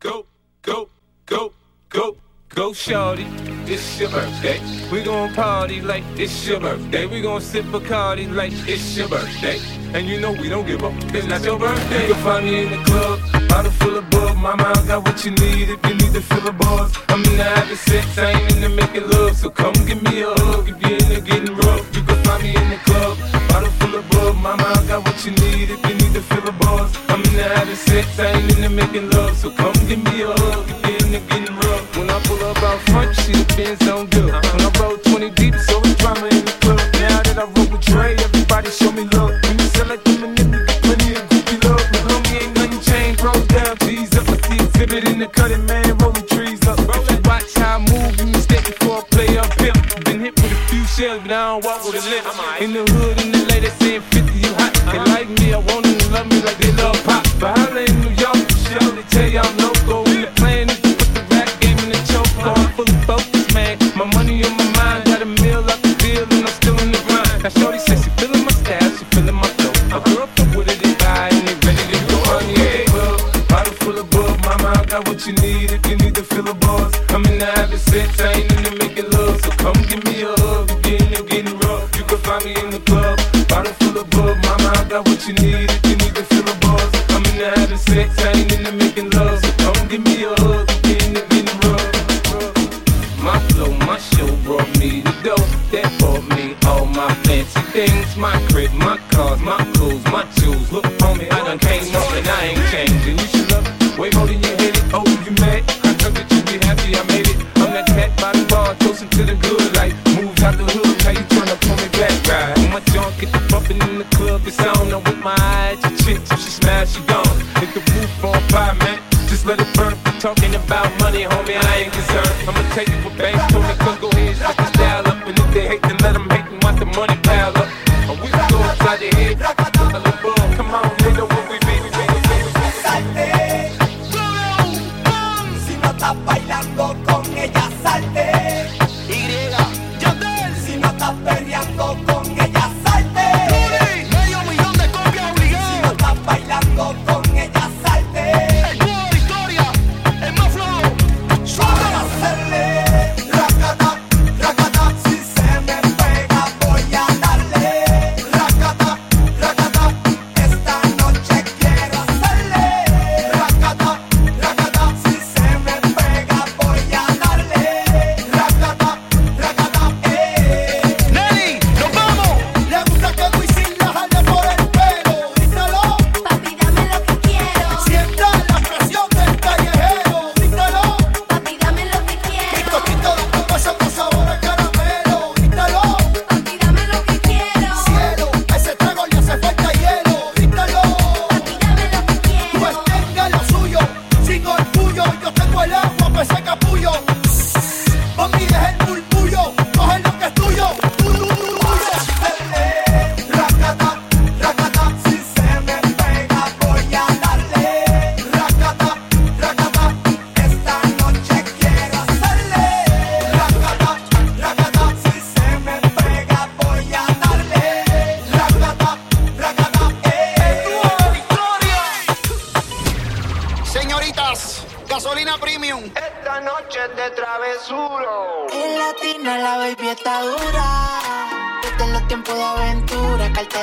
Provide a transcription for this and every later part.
Go, go, go, go, go, shorty. It's your birthday. We gon' party like it's your birthday. We gon' sip Bacardi like it's your birthday. And you know we don't give up. It's not your birthday. You can find me in the club. Bottle full of bug, my mind got what you need if you need to fill the bars. I mean, I have sex, I ain't into making love, so come give me a hug if you're into getting rough. You can find me in the club. Bottle full of blood, mama, I got what you need if you need to feel a buzz. I'm in the having sex, I ain't in the making love, so come give me a hug if you're in the getting rough. When I pull up out front, she's been so good. When I roll 20 deep, so it's drama in the club. Now that I roll with Trey, everybody show me love. When you select them and them, you get plenty of groupie love. But homie ain't nothing changed, bro, down, G's up. I see exhibit in the cutting, man, rolling trees up. You watch how I move, you mistake before I play up. Been hit with a few shells, but I don't walk with a lift. In the hood, in the they say 50, you hot. They like me, I want them to love me like they love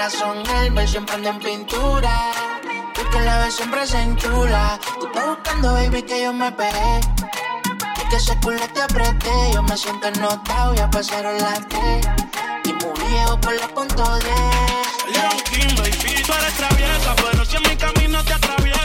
corazón el siempre anda en pintura. Tú que la ves siempre se enchula. Tú estás buscando, baby, que yo me pegué. Tú que ese culo te apreté. Yo me siento ennotado, ya pasaron las tres. Y murió por la punto de. Leon King, baby, tú eres traviesa, pero si en mi camino te atravieso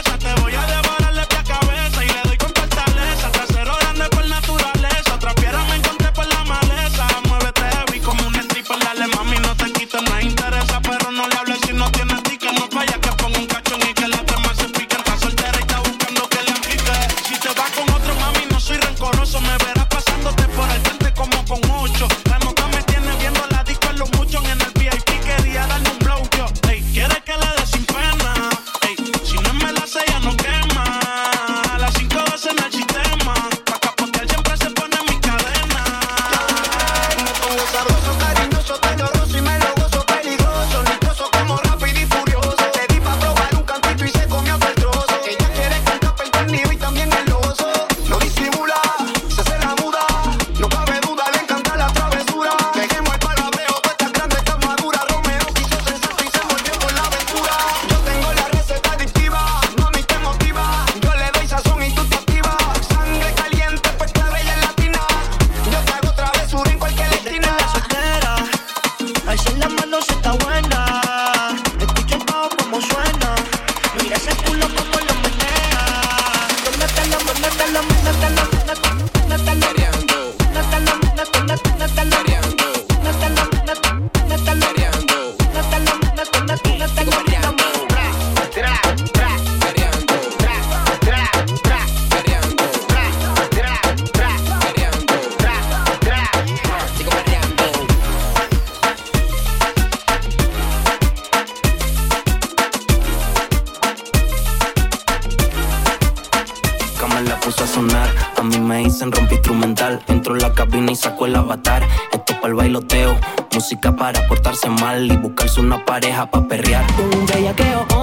una pareja para perrear. Un bellaqueo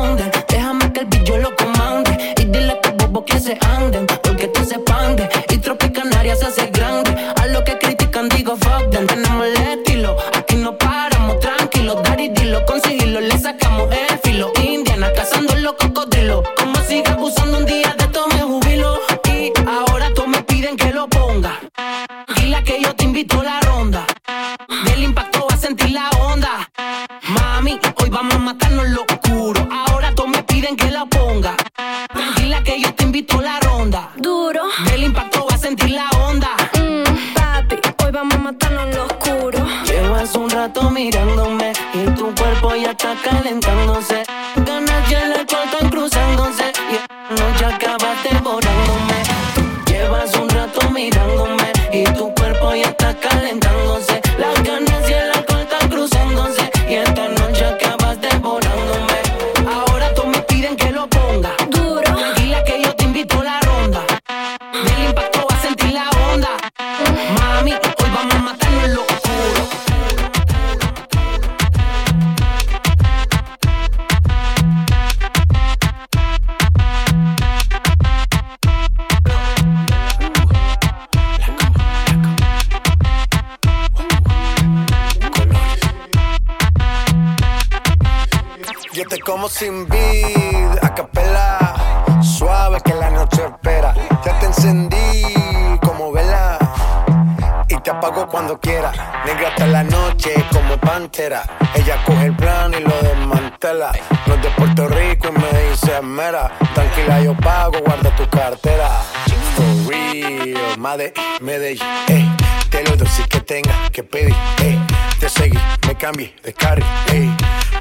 que pedir, ey. Te seguí, me cambié de carry, ey.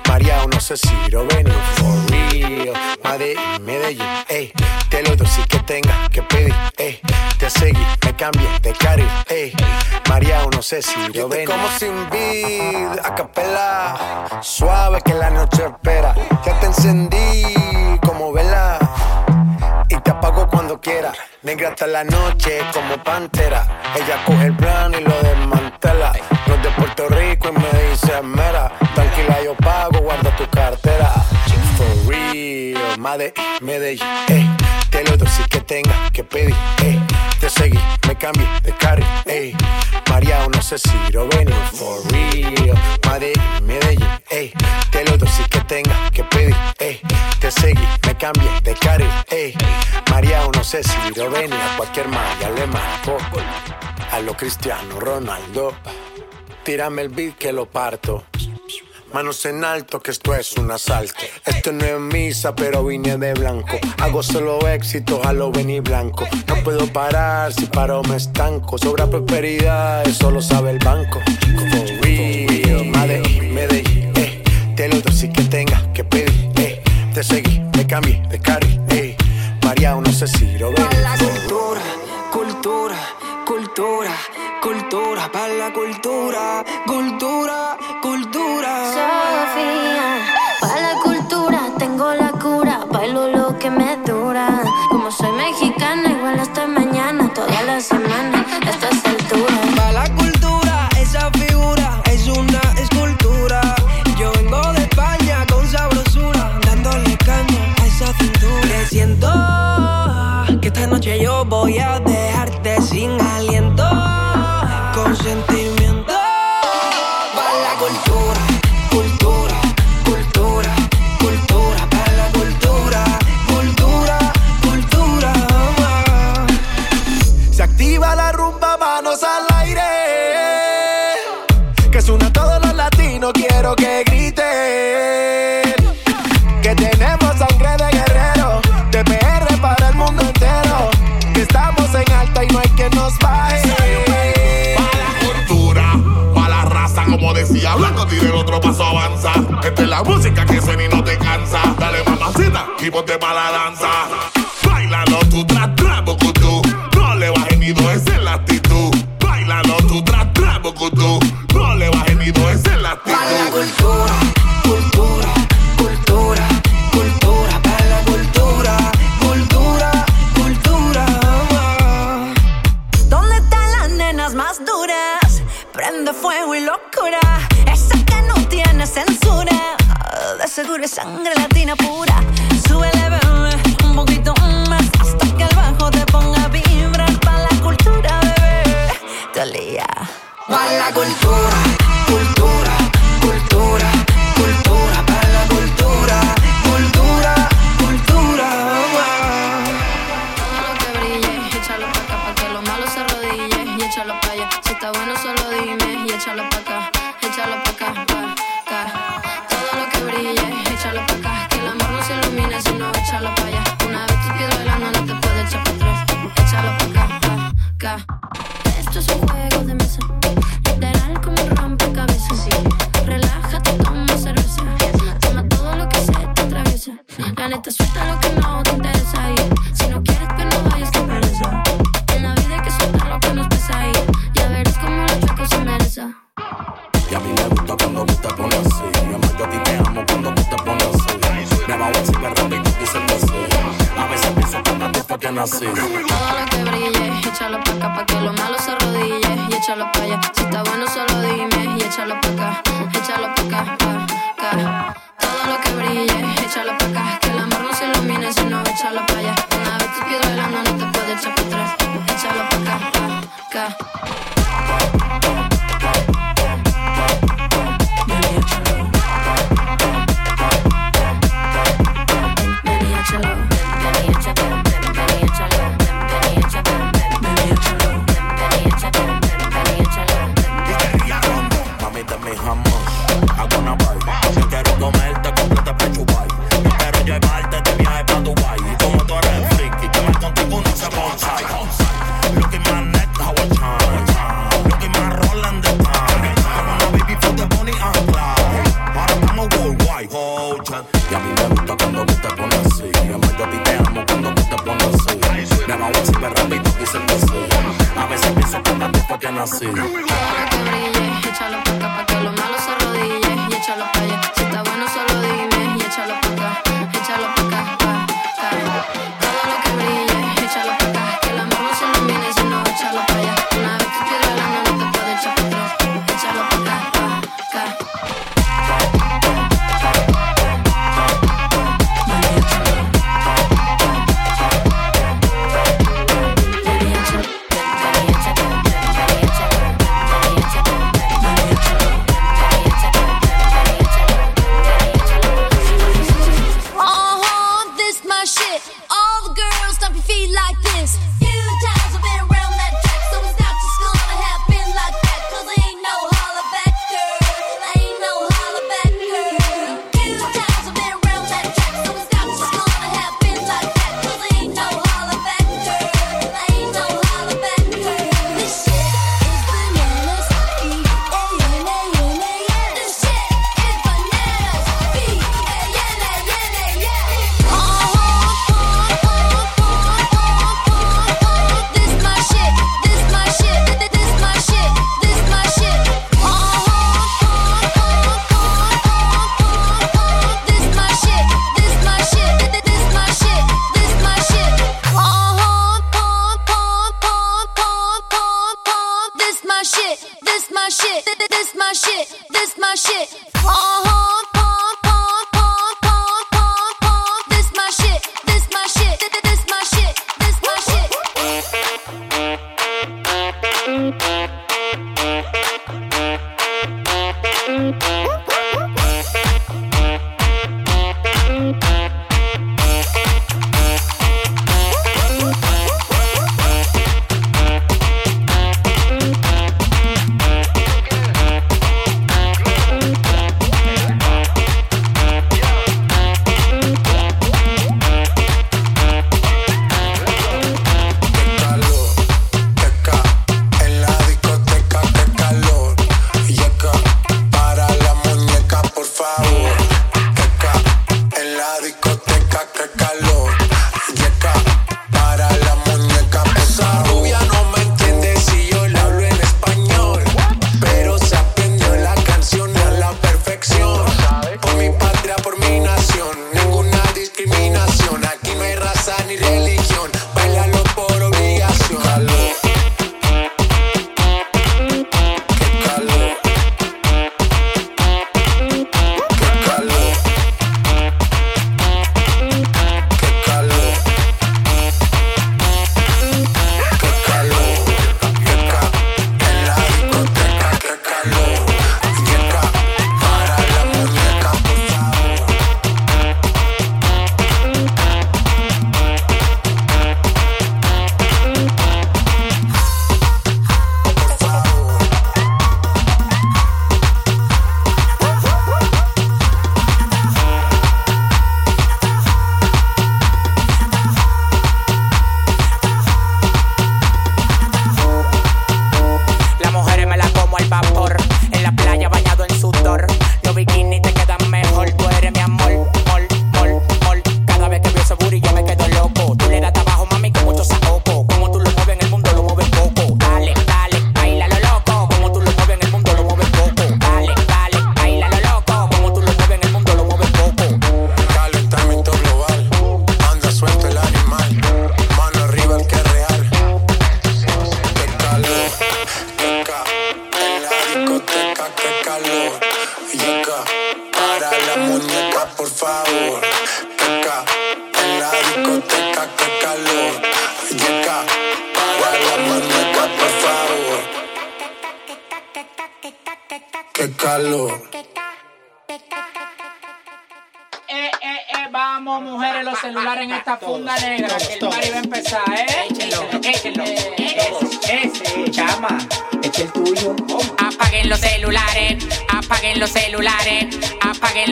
María, no sé si lo ven, for real. Madrid, Medellín, ey. Te lo doy si que tenga que pedir, ey. Te seguí, me cambié de carry, ey. María, no sé si lo ven. como sin vid, a capela. Suave que la noche espera. Ya te encendí como vela y te apago cuando quiera. Negra hasta la noche como pantera. Ella coge el plan y lo desmantela. De Puerto Rico y me dice mera. Tranquila, yo pago, guarda tu cartera. For real, Made, Medellín, ey. Te lo doy si que tenga que pedir, ey. Te seguí, me cambié de carry, ey. María, no sé si lo ven, for real. Made, Medellín, ey. Te lo doy si que tenga que pedir, ey. Te seguí, me cambié de carry, ey. María, no sé si lo ven, a cualquier María le marco. A lo Cristiano Ronaldo, tírame el beat que lo parto. Manos en alto, que esto es un asalto. Esto no es misa, pero vine de blanco. Hago solo éxito, a lo venir blanco. No puedo parar, si paro me estanco. Sobra prosperidad, eso lo sabe el banco. For real, Medellín, Medellín, eh. Te lo doy si que tenga que pedir, eh. Te seguí, me cambié de carry, eh. María, no sé si lo ven. La cultura, cultura, cultura. Sofía, para la cultura tengo la cura, bailo lo que me dura. Como soy mexicana, igual hasta mañana, toda la semana, a estas alturas. Para la cultura, esa figura es una escultura. Yo vengo de España con sabrosura, dándole caña a esa cintura. Que siento que esta noche yo voy a Esta es la música que suena y no te cansa. Dale mamacita y ponte pa' la danza.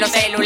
no me.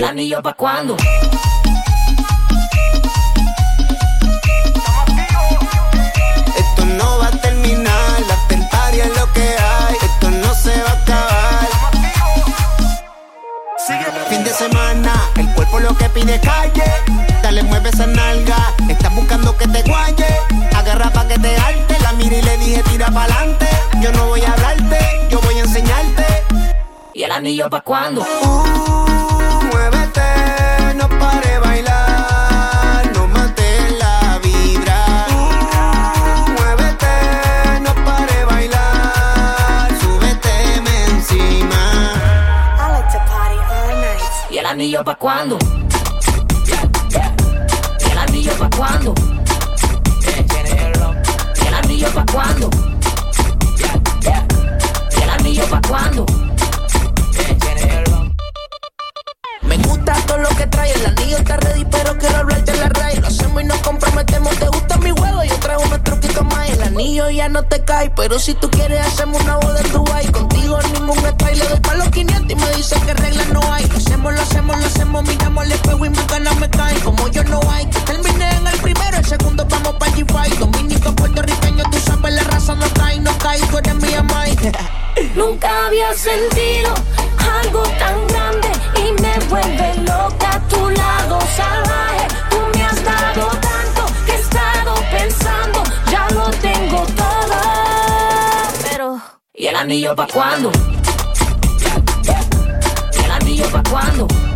el anillo pa' cuando. Esto no va a terminar, la tentaria es lo que hay, esto no se va a acabar. Sígueme. Fin de semana, el cuerpo lo que pide calle, dale mueve esa nalga, estás buscando que te guaye, agarra pa' que te alte, la mira y le dije tira pa'lante, yo no voy a hablarte, yo voy a enseñarte. ¿Y el anillo pa' cuando? Uh, anillo pa' cuándo? ¿Y el anillo pa' cuándo? ¿Y el anillo pa' cuándo? no te cae. Pero si tú quieres, hacemos una boda en Dubai. Contigo ningún style. Le doy pa' los 500 y me dicen que reglas no hay. Lo hacemos, lo hacemos, lo hacemos. Miramos el espejo y mis ganas me caen. Como yo no hay, terminé en el primero. El segundo vamos pa' G5. Dominico, puertorriqueño, tú sabes, la raza no cae, no cae. Tú eres mía, Mike. Nunca había sentido algo tan grande y me vuelve loca a tu lado salvaje. Tú me has dado tanto que he estado pensando, ya lo tengo el anillo pa' cuando, ¿Y el anillo pa' cuando.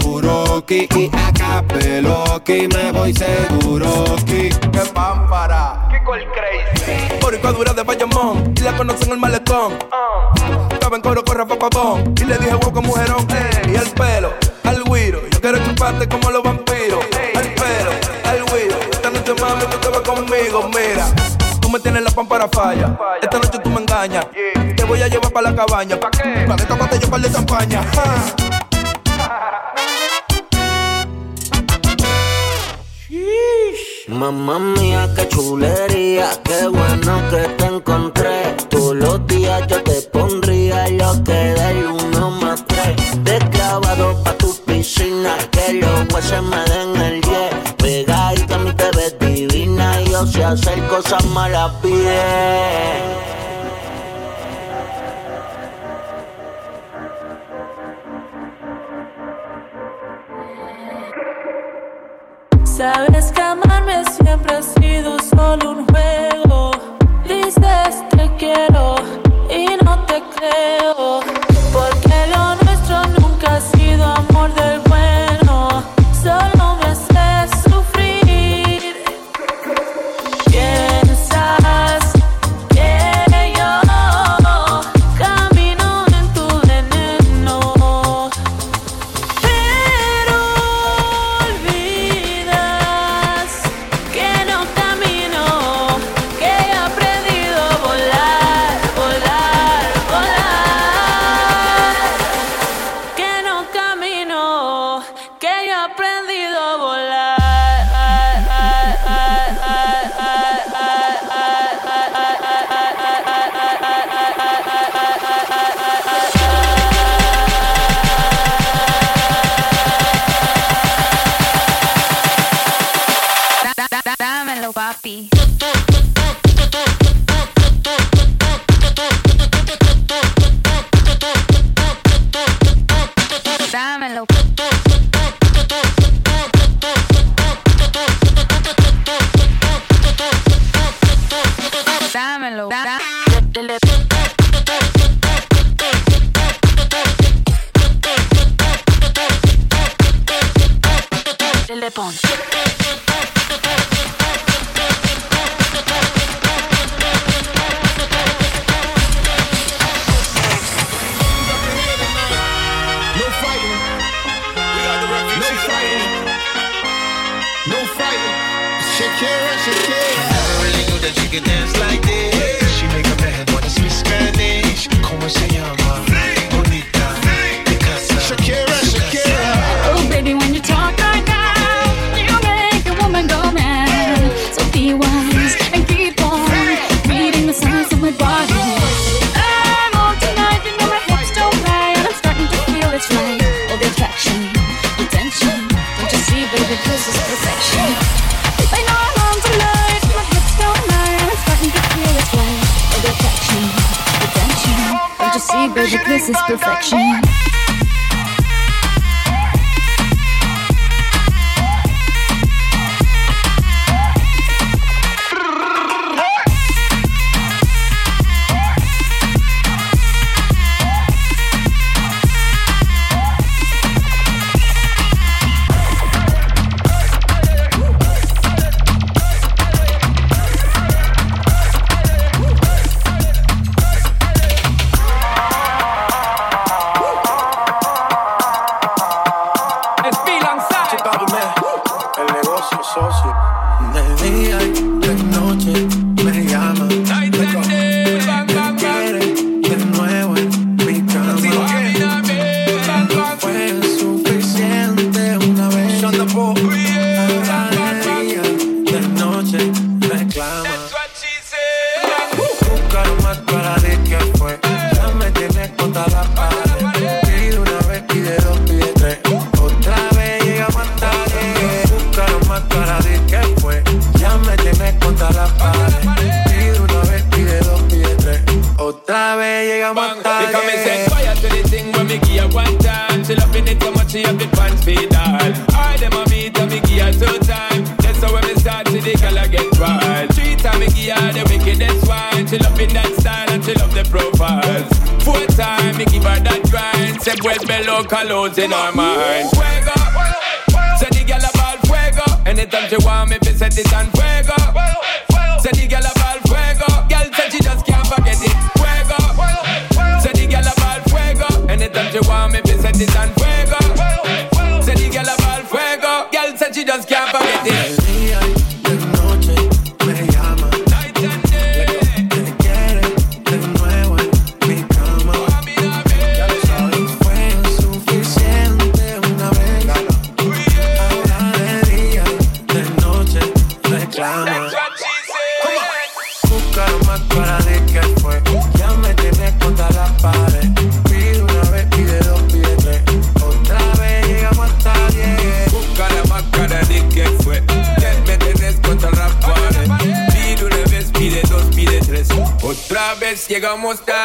Seguro. Que y acá pelo que me voy seguro. Que Que pámpara. Kiko el crazy. Boricua dura de Bayamón y la conocen en el malecón. Estaba en coro con Rafa Pavón y le dije con mujerón. Y al pelo, al guiro, yo quiero chuparte como los vampiros. Al pelo, al guiro, esta noche mami tú te vas conmigo, mira. Tú me tienes la pámpara falla, esta noche tú me engañas. Te voy a llevar para la cabaña, ¿pa' qué? Pa' destaparte yo par de champaña. ja. Mamá mía, qué chulería, qué bueno que te encontré. Todos los días yo te pondría lo que de uno más tres. De clavado pa' tu piscina, que los huesos me den el 10. Pegadita a mí te ves divina y yo sé hacer cosas malas bien. Sabes that you could dance like this. She make a man wanna speak Spanish. ¿Cómo se llama? This is perfection. step with me local loads in our mind. Fuego, say the girl about fuego. Anytime she want me, be set it on fuego. vamos a